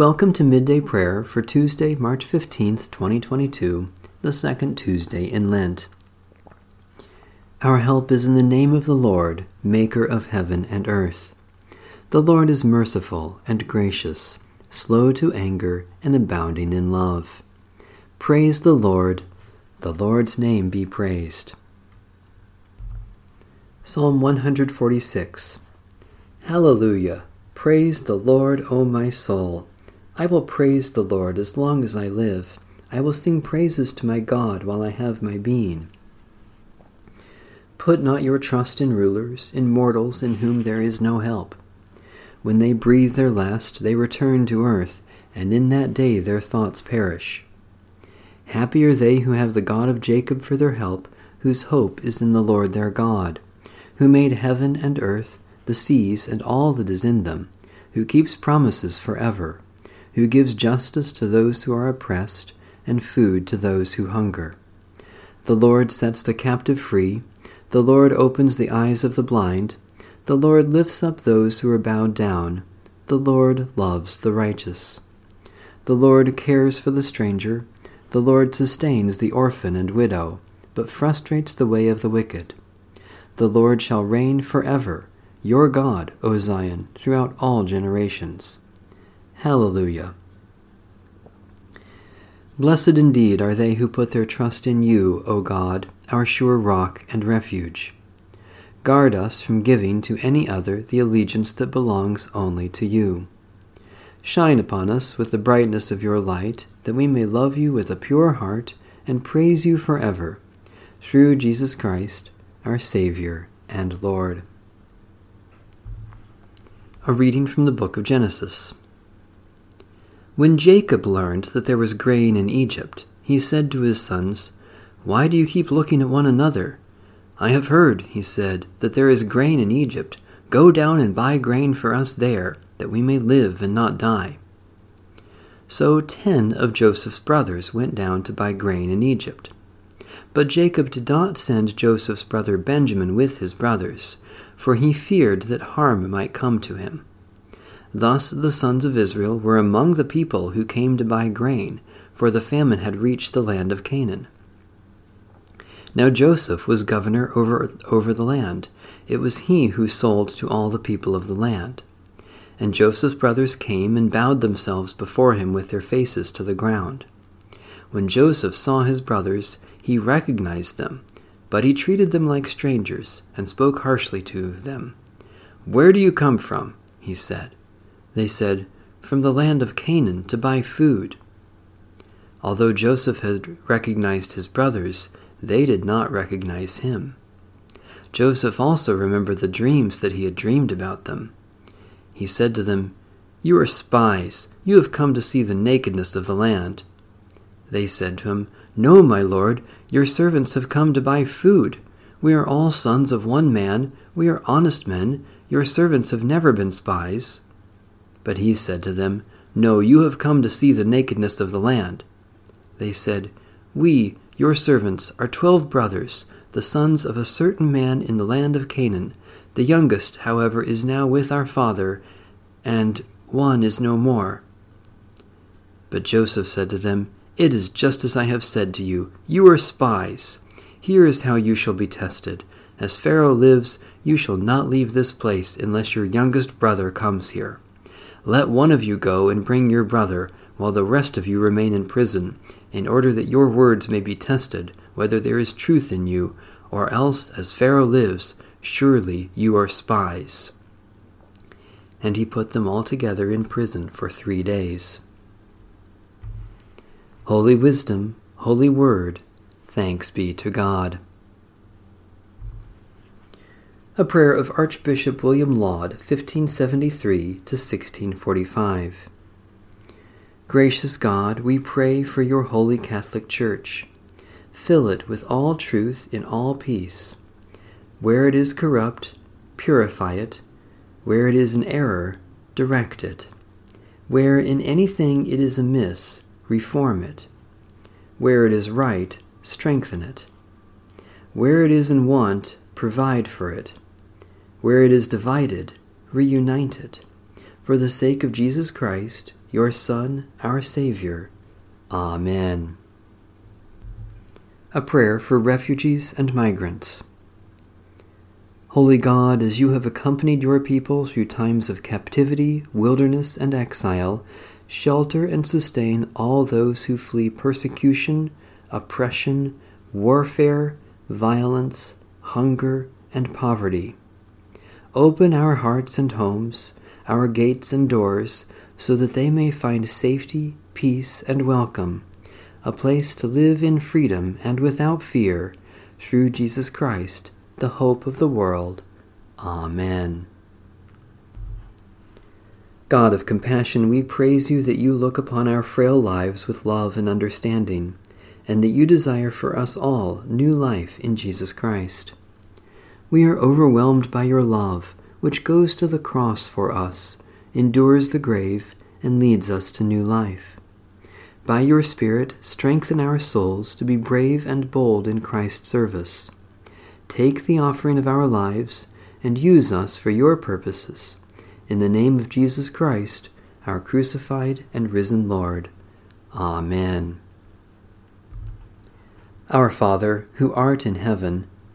Welcome to Midday Prayer for Tuesday, March 15th, 2022, the second Tuesday in Lent. Our help is in the name of the Lord, Maker of heaven and earth. The Lord is merciful and gracious, slow to anger, and abounding in love. Praise the Lord. The Lord's name be praised. Psalm 146 Hallelujah! Praise the Lord, O my soul. I will praise the Lord as long as I live. I will sing praises to my God while I have my being. Put not your trust in rulers, in mortals in whom there is no help. When they breathe their last, they return to earth, and in that day their thoughts perish. Happy are they who have the God of Jacob for their help, whose hope is in the Lord their God, who made heaven and earth, the seas, and all that is in them, who keeps promises forever who gives justice to those who are oppressed and food to those who hunger. The Lord sets the captive free. The Lord opens the eyes of the blind. The Lord lifts up those who are bowed down. The Lord loves the righteous. The Lord cares for the stranger. The Lord sustains the orphan and widow, but frustrates the way of the wicked. The Lord shall reign forever, your God, O Zion, throughout all generations. Hallelujah. Blessed indeed are they who put their trust in you, O God, our sure rock and refuge. Guard us from giving to any other the allegiance that belongs only to you. Shine upon us with the brightness of your light, that we may love you with a pure heart and praise you forever. Through Jesus Christ, our Savior and Lord. A reading from the book of Genesis. When Jacob learned that there was grain in Egypt, he said to his sons, Why do you keep looking at one another? I have heard, he said, that there is grain in Egypt. Go down and buy grain for us there, that we may live and not die. So ten of Joseph's brothers went down to buy grain in Egypt. But Jacob did not send Joseph's brother Benjamin with his brothers, for he feared that harm might come to him. Thus the sons of Israel were among the people who came to buy grain, for the famine had reached the land of Canaan. Now Joseph was governor over, over the land. It was he who sold to all the people of the land. And Joseph's brothers came and bowed themselves before him with their faces to the ground. When Joseph saw his brothers, he recognized them, but he treated them like strangers and spoke harshly to them. Where do you come from? he said. They said, From the land of Canaan to buy food. Although Joseph had recognized his brothers, they did not recognize him. Joseph also remembered the dreams that he had dreamed about them. He said to them, You are spies. You have come to see the nakedness of the land. They said to him, No, my lord, your servants have come to buy food. We are all sons of one man. We are honest men. Your servants have never been spies. But he said to them, No, you have come to see the nakedness of the land. They said, We, your servants, are twelve brothers, the sons of a certain man in the land of Canaan. The youngest, however, is now with our father, and one is no more. But Joseph said to them, It is just as I have said to you. You are spies. Here is how you shall be tested. As Pharaoh lives, you shall not leave this place unless your youngest brother comes here. Let one of you go and bring your brother, while the rest of you remain in prison, in order that your words may be tested, whether there is truth in you, or else, as Pharaoh lives, surely you are spies. And he put them all together in prison for three days. Holy Wisdom, Holy Word, thanks be to God. A prayer of Archbishop William Laud, 1573 to 1645. Gracious God, we pray for your holy Catholic Church. Fill it with all truth in all peace. Where it is corrupt, purify it. Where it is in error, direct it. Where in anything it is amiss, reform it. Where it is right, strengthen it. Where it is in want, provide for it. Where it is divided, reunite it. For the sake of Jesus Christ, your Son, our Saviour. Amen. A prayer for refugees and migrants. Holy God, as you have accompanied your people through times of captivity, wilderness, and exile, shelter and sustain all those who flee persecution, oppression, warfare, violence, hunger, and poverty. Open our hearts and homes, our gates and doors, so that they may find safety, peace, and welcome, a place to live in freedom and without fear, through Jesus Christ, the hope of the world. Amen. God of compassion, we praise you that you look upon our frail lives with love and understanding, and that you desire for us all new life in Jesus Christ. We are overwhelmed by your love, which goes to the cross for us, endures the grave, and leads us to new life. By your Spirit, strengthen our souls to be brave and bold in Christ's service take the offering of our lives and use us for your purposes. In the name of Jesus Christ, our crucified and risen Lord. Amen. Our Father, who art in heaven,